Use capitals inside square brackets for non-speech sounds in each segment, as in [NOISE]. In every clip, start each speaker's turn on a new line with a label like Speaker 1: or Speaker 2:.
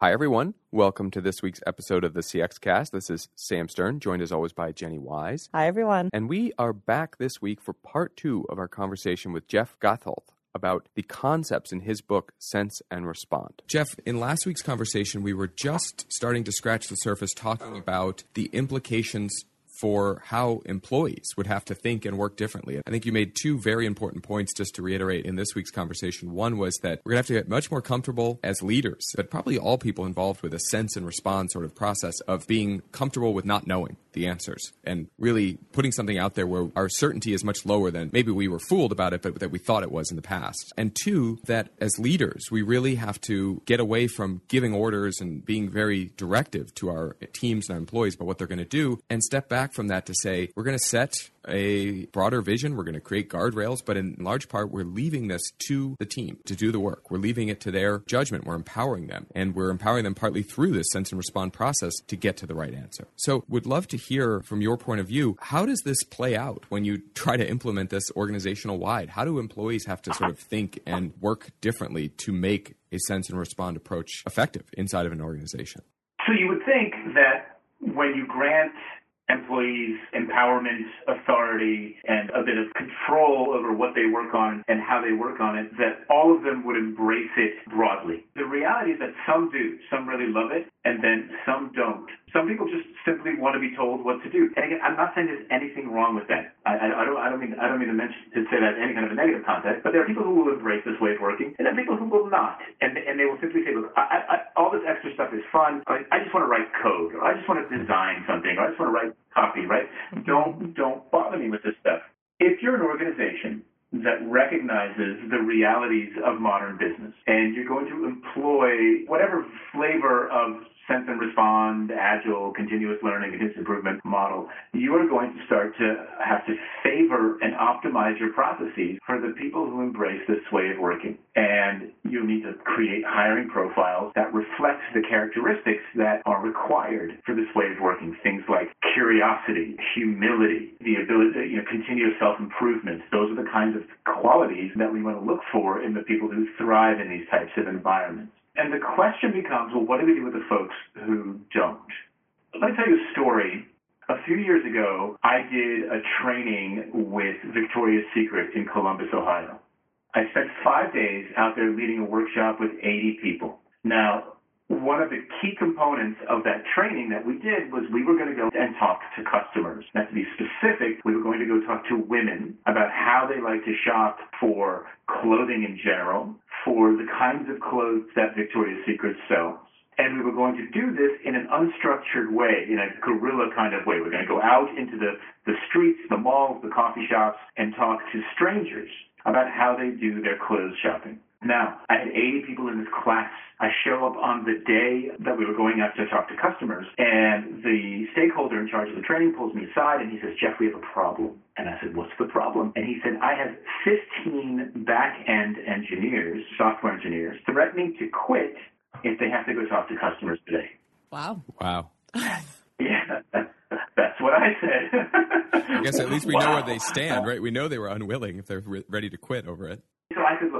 Speaker 1: Hi, everyone. Welcome to this week's episode of the CX Cast. This is Sam Stern, joined as always by Jenny Wise.
Speaker 2: Hi, everyone.
Speaker 1: And we are back this week for part two of our conversation with Jeff Gothelf about the concepts in his book, Sense and Respond. Jeff, in last week's conversation, we were just starting to scratch the surface talking about the implications for how employees would have to think and work differently. I think you made two very important points just to reiterate in this week's conversation. One was that we're going to have to get much more comfortable as leaders, but probably all people involved with a sense and respond sort of process of being comfortable with not knowing the answers and really putting something out there where our certainty is much lower than maybe we were fooled about it, but that we thought it was in the past. And two, that as leaders, we really have to get away from giving orders and being very directive to our teams and our employees about what they're going to do and step back from that to say, we're going to set a broader vision. We're going to create guardrails, but in large part, we're leaving this to the team to do the work. We're leaving it to their judgment. We're empowering them, and we're empowering them partly through this sense and respond process to get to the right answer. So, would love to hear from your point of view how does this play out when you try to implement this organizational wide? How do employees have to sort of think and work differently to make a sense and respond approach effective inside of an organization?
Speaker 3: So, you would think that when you grant employees empowerment, authority, and a bit of control over what they work on and how they work on it, that all of them would embrace it broadly. The reality is that some do. Some really love it, and then some don't. Some people just simply want to be told what to do. And again, I'm not saying there's anything wrong with that. I, I, I don't. I don't mean. I don't mean to mention to say that in any kind of a negative context. But there are people who will embrace this way of working, and there are people who will not. And and they will simply say, look, I, I, all this extra stuff is fun. I, I just want to write code, or I just want to design something, or I just want to write copy. Right? Mm-hmm. Don't don't bother me with this stuff. If you're an organization that recognizes the realities of modern business and you're going to employ whatever flavor of sense and respond, agile, continuous learning, continuous improvement model, you are going to start to have to favor and optimize your processes for the people who embrace this way of working. And you need to create hiring profiles that reflect the characteristics that are required for this way of working. Things like curiosity, humility, the ability to, you know, continuous self-improvement. Those are the kinds of qualities that we want to look for in the people who thrive in these types of environments. And the question becomes, well, what do we do with the folks who don't? Let me tell you a story. A few years ago, I did a training with Victoria's Secret in Columbus, Ohio. I spent five days out there leading a workshop with 80 people. Now, one of the key components of that training that we did was we were going to go and talk to customers. Now, to be specific, we were going to go talk to women about how they like to shop for clothing in general, for the kinds of clothes that Victoria's Secret sells. And we were going to do this in an unstructured way, in a guerrilla kind of way. We're going to go out into the, the streets, the malls, the coffee shops, and talk to strangers about how they do their clothes shopping. Now, I had 80 people in this class. I show up on the day that we were going out to talk to customers, and the stakeholder in charge of the training pulls me aside and he says, Jeff, we have a problem. And I said, What's the problem? And he said, I have 15 back end engineers, software engineers, threatening to quit if they have to go talk to customers today.
Speaker 2: Wow.
Speaker 1: Wow. [LAUGHS]
Speaker 3: yeah, that's what I said.
Speaker 1: I guess at least we wow. know where they stand, right? We know they were unwilling if they're re- ready to quit over it.
Speaker 3: So I said,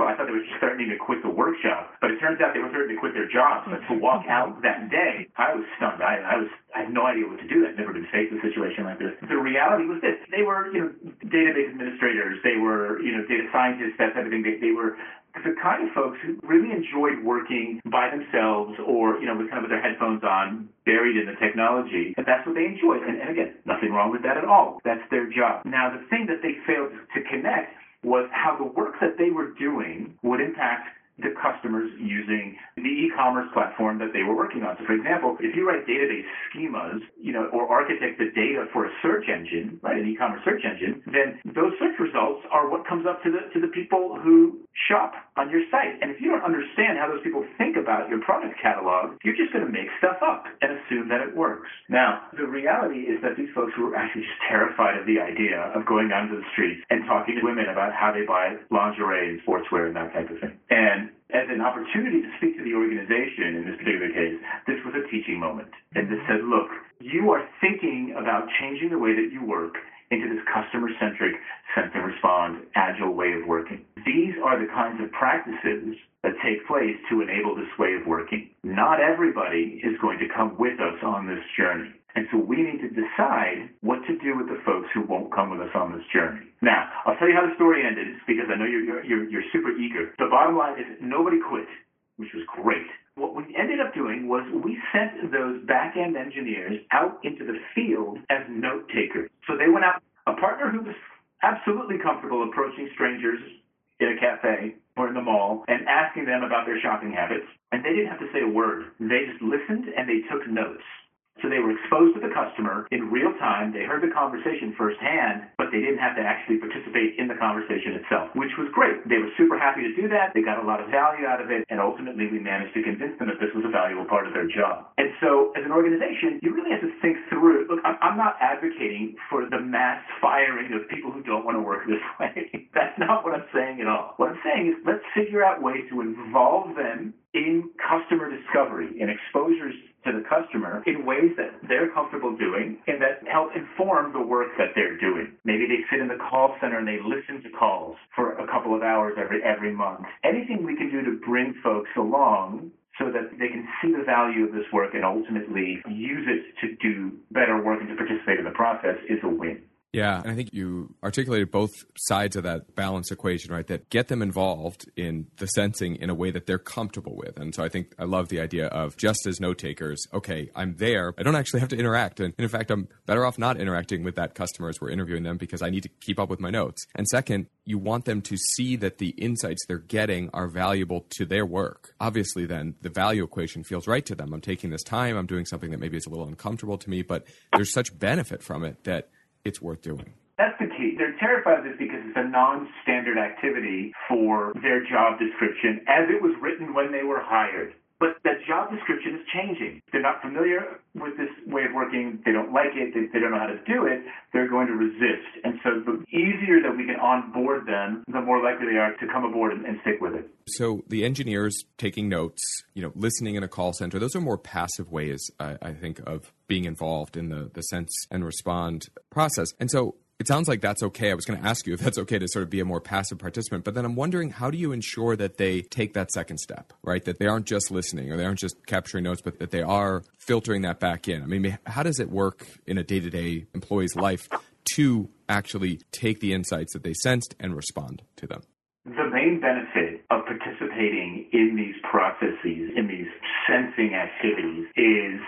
Speaker 3: look, first of all, I thought they were just threatening to quit the workshop, but it turns out they were threatening to quit their jobs. But to walk out that day, I was stunned. I, I was, I had no idea what to do. I'd never been faced with a situation like this. The reality was this: they were, you know, database administrators. They were, you know, data scientists. That type of thing. They, they were the kind of folks who really enjoyed working by themselves or, you know, with kind of with their headphones on, buried in the technology. And that's what they enjoyed. And, and again, nothing wrong with that at all. That's their job. Now, the thing that they failed to connect was how the work that they were doing would impact the customers using the e-commerce platform that they were working on. So for example, if you write database schemas, you know, or architect the data for a search engine, right, an e-commerce search engine, then those search results are what comes up to the to the people who shop on your site. And if you don't understand how those people think about your product catalog, you're just going to make stuff up and assume that it works. Now, the reality is that these folks were actually just terrified of the idea of going out into the streets and talking to women about how they buy lingerie and sportswear and that type of thing. And as an opportunity to speak to the organization in this particular case, this was a teaching moment. And this said, look, you are thinking about changing the way that you work into this customer centric, sense and respond, agile way of working. These are the kinds of practices that take place to enable this way of working. Not everybody is going to come with us on this journey. And so we need to decide what to do with the folks who won't come with us on this journey. Now, I'll tell you how the story ended because I know you're, you're, you're super eager. The bottom line is nobody quit, which was great. What we ended up doing was we sent those back end engineers out into the field as note takers. So they went out, a partner who was absolutely comfortable approaching strangers in a cafe or in the mall and asking them about their shopping habits. And they didn't have to say a word. They just listened and they took notes. So they were exposed to the customer in real time. They heard the conversation firsthand, but they didn't have to actually participate in the conversation itself, which was great. They were super happy to do that. They got a lot of value out of it. And ultimately, we managed to convince them that this was a valuable part of their job. And so, as an organization, you really have to think through look, I'm not advocating for the mass firing of people who don't want to work this [LAUGHS] way. That's not what I'm saying at all. What I'm saying is let's figure out ways to involve them in customer discovery and exposures to the customer in ways that they're comfortable doing and that help inform the work that they're doing. Maybe they sit in the call center and they listen to calls for a couple of hours every every month. Anything we can do to bring folks along so that they can see the value of this work and ultimately use it to do better work and to participate in the process is a win.
Speaker 1: Yeah, and I think you articulated both sides of that balance equation, right? That get them involved in the sensing in a way that they're comfortable with. And so I think I love the idea of just as note takers, okay, I'm there. I don't actually have to interact. And in fact, I'm better off not interacting with that customer as we're interviewing them because I need to keep up with my notes. And second, you want them to see that the insights they're getting are valuable to their work. Obviously, then the value equation feels right to them. I'm taking this time, I'm doing something that maybe is a little uncomfortable to me, but there's such benefit from it that it's worth doing.
Speaker 3: That's the key. They're terrified of this because it's a non-standard activity for their job description as it was written when they were hired. But that job description is changing. They're not familiar with this way of working. They don't like it. They, they don't know how to do it. They're going to resist. And so the easier that we can onboard them, the more likely they are to come aboard and, and stick with it.
Speaker 1: So the engineers taking notes, you know, listening in a call center, those are more passive ways, I, I think, of being involved in the, the sense and respond process. And so it sounds like that's okay. I was going to ask you if that's okay to sort of be a more passive participant, but then I'm wondering how do you ensure that they take that second step, right? That they aren't just listening or they aren't just capturing notes, but that they are filtering that back in. I mean, how does it work in a day to day employee's life to actually take the insights that they sensed and respond to them?
Speaker 3: The main benefit of participating in these processes, in these sensing activities, is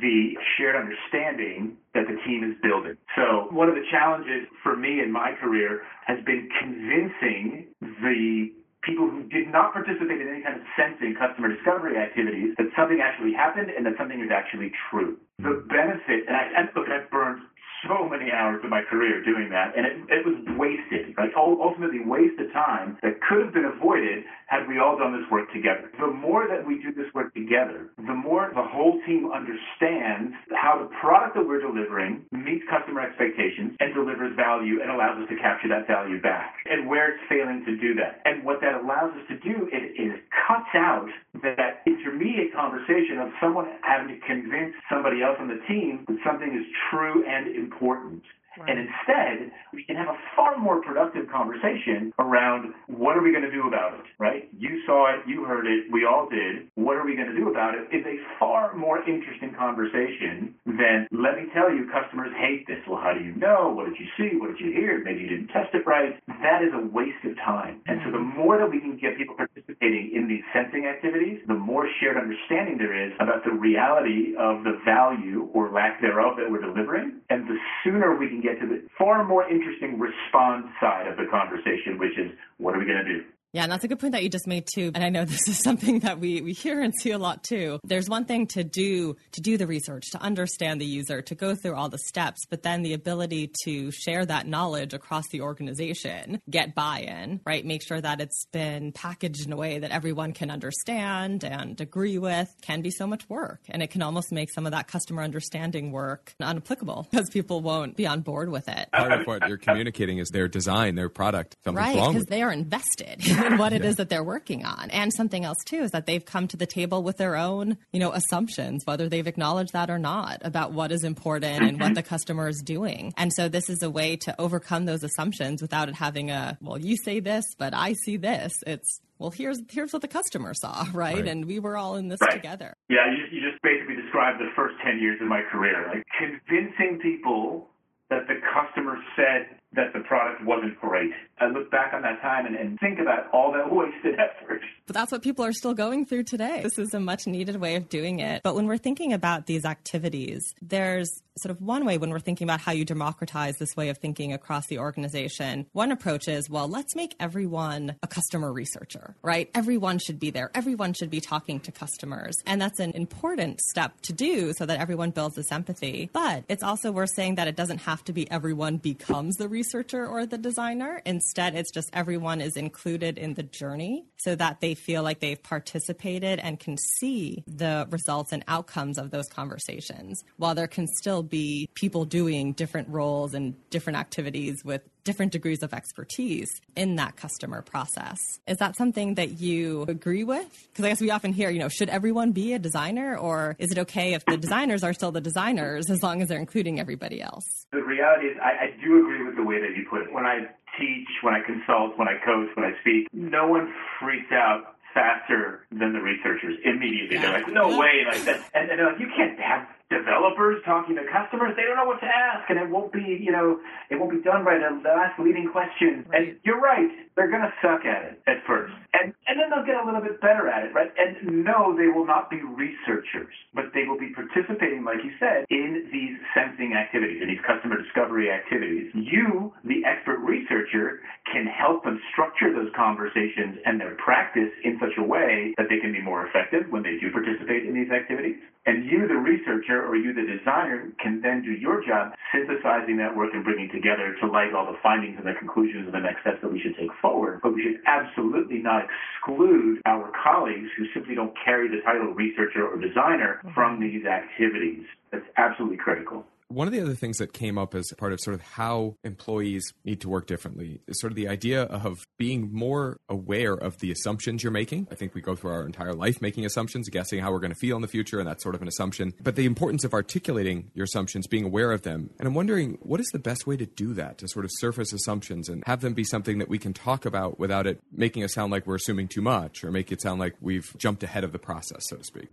Speaker 3: the shared understanding that the team is building. So one of the challenges for me in my career has been convincing the people who did not participate in any kind of sensing customer discovery activities that something actually happened and that something is actually true. The benefit, and I, and look, I've burned so many hours of my career doing that, and it, it was wasted, like ultimately wasted time that could have been avoided had we all done this work together. The more that we do this work together, the more the whole team understands how the product that we're delivering meets customer expectations and delivers value and allows us to capture that value back, and where it's failing to do that. And what that allows us to do is it cuts out that intermediate conversation of someone having to convince somebody else on the team that something is true and important important Right. And instead, we can have a far more productive conversation around what are we going to do about it, right? You saw it, you heard it, we all did. What are we going to do about it is a far more interesting conversation than, let me tell you, customers hate this. Well, how do you know? What did you see? What did you hear? Maybe you didn't test it right. That is a waste of time. And so the mm-hmm. more that we can get people participating in these sensing activities, the more shared understanding there is about the reality of the value or lack thereof that we're delivering. And the sooner we can get to the far more interesting response side of the conversation, which is what are we going to do?
Speaker 2: Yeah, and that's a good point that you just made too. And I know [LAUGHS] this is something that we, we hear and see a lot too. There's one thing to do to do the research, to understand the user, to go through all the steps, but then the ability to share that knowledge across the organization, get buy-in, right? Make sure that it's been packaged in a way that everyone can understand and agree with can be so much work. And it can almost make some of that customer understanding work unapplicable [LAUGHS] because people won't be on board with it.
Speaker 1: Part of what you're communicating is their design, their product, something
Speaker 2: right, because they are invested [LAUGHS] in what it is that they're working on. And something else too is that they've come to the table with their own, you know, assumptions, whether they've acknowledged that or not, about what is important and what the [CLEARS THROAT] customer is doing. And so this is a way to overcome those assumptions without it having a, well, you say this, but I see this. It's well, here's here's what the customer saw, [LAUGHS] right? right. And we were all in this
Speaker 3: right.
Speaker 2: together.
Speaker 3: Yeah, you, you just basically described the first ten years of my career, like convincing people that the customer said that the product wasn't great. I look back on that time and, and, think about all that wasted [LAUGHS] effort.
Speaker 2: But that's what people are still going through today. This is a much needed way of doing it. But when we're thinking about these activities, there's sort of one way when we're thinking about how you democratize this way of thinking across the organization. One approach is, well, let's make everyone a customer researcher, right? Everyone should be there. Everyone should be talking to customers. And that's an important step to do so that everyone builds this empathy. But it's also worth saying that it doesn't have to be everyone becomes the researcher or the designer. Instead, it's just everyone is included in the journey so that they feel like they've participated and can see the results and outcomes of those conversations while there can still be people doing different roles and different activities with different degrees of expertise in that customer process. Is that something that you agree with? Because I guess we often hear, you know, should everyone be a designer or is it okay if the designers are still the designers as long as they're including everybody else?
Speaker 3: The reality is, I, I do agree with the way that you put it. When I teach, when I consult, when I coach, when I speak, no one freaks out faster than the researchers immediately. Yeah. They're like, no way, like that. And they're like, you can't have developers talking to customers, they don't know what to ask, and it won't be, you know, it won't be done right. They'll, they'll ask leading questions, right. and you're right, they're going to suck at it at first, and and then they'll get a little bit better at it, right? And no, they will not be researchers, but they will be participating, like you said, in these sensing activities, in these customer discovery activities. You, the expert researcher, can help them structure those conversations and their practice in such a way that they can be more effective when they do participate in these activities. And you, the researcher, or you, the designer, can then do your job synthesizing that work and bringing together to light all the findings and the conclusions and the next steps that we should take forward. But we should absolutely not exclude our colleagues who simply don't carry the title researcher or designer mm-hmm. from these activities. That's absolutely critical.
Speaker 1: One of the other things that came up as part of sort of how employees need to work differently is sort of the idea of being more aware of the assumptions you're making. I think we go through our entire life making assumptions, guessing how we're going to feel in the future, and that's sort of an assumption. But the importance of articulating your assumptions, being aware of them. And I'm wondering, what is the best way to do that, to sort of surface assumptions and have them be something that we can talk about without it making us sound like we're assuming too much or make it sound like we've jumped ahead of the process, so to speak?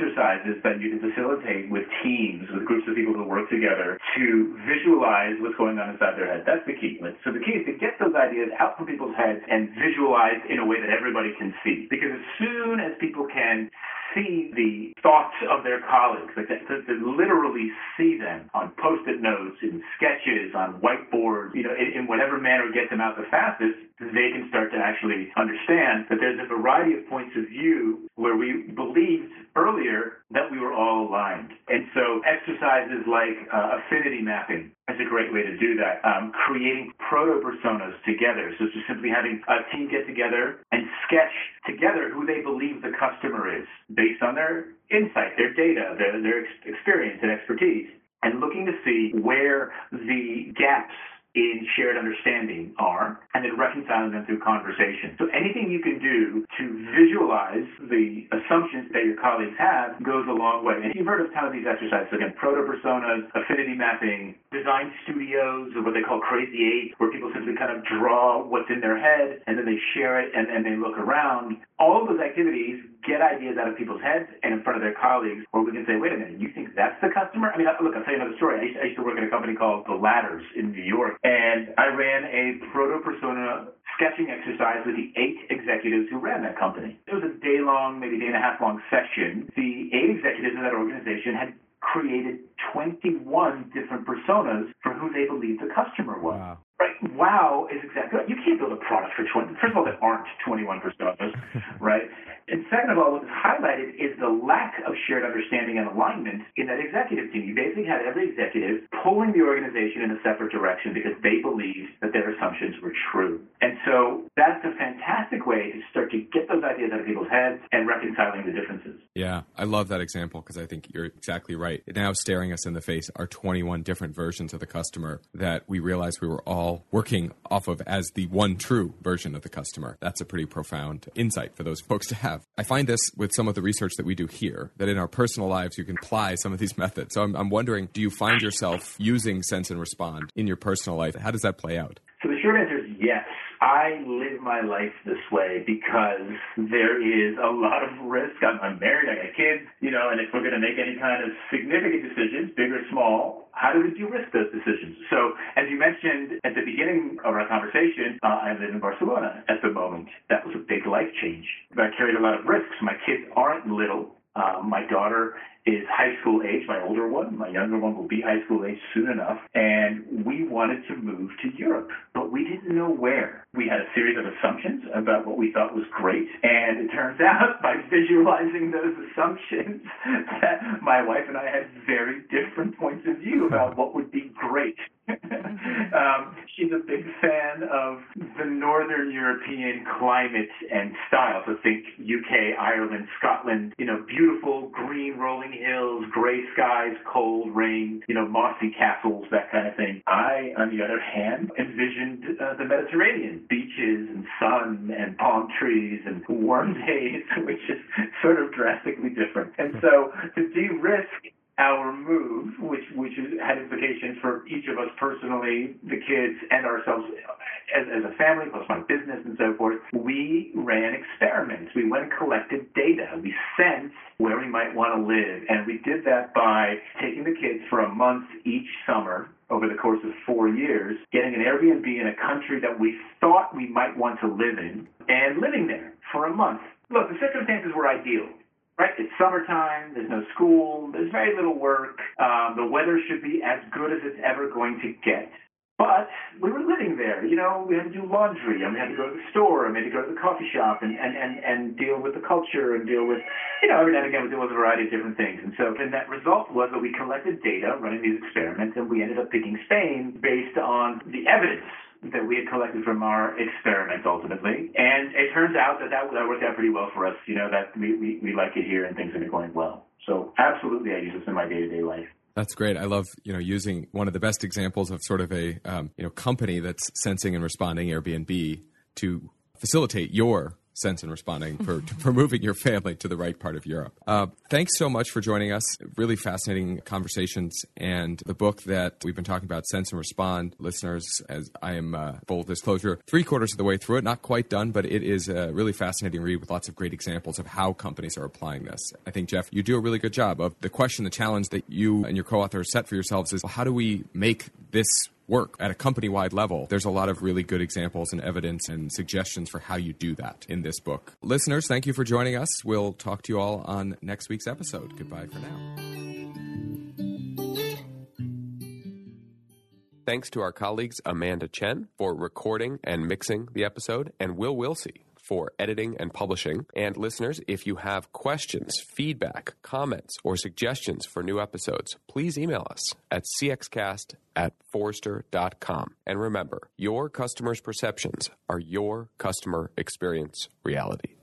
Speaker 3: Exercises that you can facilitate with teams, with groups of people who work together to visualize what's going on inside their head. That's the key. So the key is to get those ideas out from people's heads and visualize in a way that everybody can see. Because as soon as people can see the thoughts of their colleagues, like to, to, literally see them on post-it notes, in sketches, on whiteboards, you know, in, in whatever manner gets them out the fastest, they can start to actually understand that there's a variety of points of view where we believed earlier that we were all aligned. And so exercises like uh, affinity mapping is a great way to do that. Um, creating proto personas together. So just simply having a team get together and sketch together who they believe the customer is based on their insight, their data, their, their experience and expertise, and looking to see where the gaps in shared understanding are, and then reconciling them through conversation. So anything you can do to mm-hmm. visualize the assumptions that your colleagues have goes a long way. And you've heard of some of these exercises, again, proto-personas, affinity mapping, design studios, or what they call crazy eight, where people simply kind of draw what's in their head, and then they share it, and, then they look around. All of those activities get ideas out of people's heads and in front of their colleagues, where we can say, wait a minute, you think that's the customer? I mean, uh, look, I'll tell you another story. I used, I used to work at a company called The Ladders in New York, and I ran a proto-persona sketching exercise with the eight executives who ran that company. It was a day-long, maybe day and a half long session. The eight executives in that organization had created 21 different personas for who they believed the customer was. Wow. Right. Wow is exactly right. You can't build a product for 20. First of all, there aren't 21 personas, [LAUGHS] right? And second of all, what's highlighted is the lack of shared understanding and alignment in that executive team. You basically had every executive pulling the organization in a separate direction because they believed that their assumptions were true. And so that's a fantastic way to start to get those ideas out of people's heads and reconciling the differences.
Speaker 1: Yeah, I love that example because I think you're exactly right. Now staring us in the face are 21 different versions of the customer that we realized we were all working off of as the one true version of the customer. That's a pretty profound insight for those folks to have. I find this with some of the research that we do here, that in our personal lives, you can apply some of these methods. So I'm, I'm wondering, do you find yourself using Sense and Respond in your personal life? How does that play out?
Speaker 3: So the short answer is yes. I live my life this way because there is a lot of risk. I'm, I'm married, I got kids, you know, and if we're going to make any kind of significant decisions, big or small, how do we de-risk those decisions? So, as you mentioned at the beginning of our conversation, uh, I live in Barcelona at the moment. That was a big life change. I carried a lot of risks. My kids aren't little. Uh, my daughter is high school age, my older one. My younger one will be high school age soon enough. And we wanted to move to Europe, but we didn't know where. We had a series of assumptions about what we thought was great. And it turns [LAUGHS] out by visualizing those assumptions [LAUGHS] that my wife and I had very different points of view about what would be she's a big fan of the Northern European climate and style. So think UK, Ireland, Scotland, you know, beautiful green rolling hills, gray skies, cold rain, you know, mossy castles, that kind of thing. I, on the other hand, envisioned uh, the Mediterranean, beaches and sun and palm trees and warm [LAUGHS] days, which is sort of drastically different. And so to de-risk which had implications for each of us personally, the kids, and ourselves as, as a family, plus my business and so forth. We ran experiments. We went and collected data. We sensed where we might want to live, and we did that by taking the kids for a month each summer over the course of four years, getting an Airbnb in a country that we thought we might want to live in, and living there for a month. Look, the circumstances were ideal right? It's summertime. There's no school. There's very little work. Um, the weather should be as good as it's ever going to get. But we were living there, you know, we had to do laundry and we had to go to the store and we had to go to the coffee shop and, and, and, and deal with the culture and deal with, you know, every now and again we deal with a variety of different things. And so, and that result was that we collected data running these experiments and we ended up picking Spain based on the evidence that we had collected from our experiments ultimately. And it turns out that that, that worked out pretty well for us, you know, that we, we, we like it here and things been going well. So absolutely I use this in my day-to-day life.
Speaker 1: That's great. I love you know using one of the best examples of sort of a um, you know company that's sensing and responding Airbnb to facilitate your sense in responding for, [LAUGHS] for moving your family to the right part of Europe. Uh, thanks so much for joining us. Really fascinating conversations. And the book that we've been talking about, Sense and Respond, listeners, as I am uh, full disclosure, three quarters of the way through it, not quite done, but it is a really fascinating read with lots of great examples of how companies are applying this. I think, Jeff, you do a really good job of the question, the challenge that you and your co author set for yourselves is well, how do we make this work at a company wide level, there's a lot of really good examples and evidence and suggestions for how you do that in this book. Listeners, thank you for joining us. We'll talk to you all on next week's episode. Goodbye for now. Thanks to our colleagues Amanda Chen for recording and mixing the episode, and Will Wilsey for editing and publishing. And listeners, if you have questions, feedback, comments, or suggestions for new episodes, please email us at cxcast at forrester.com. And remember, your customers' perceptions are your customer experience reality.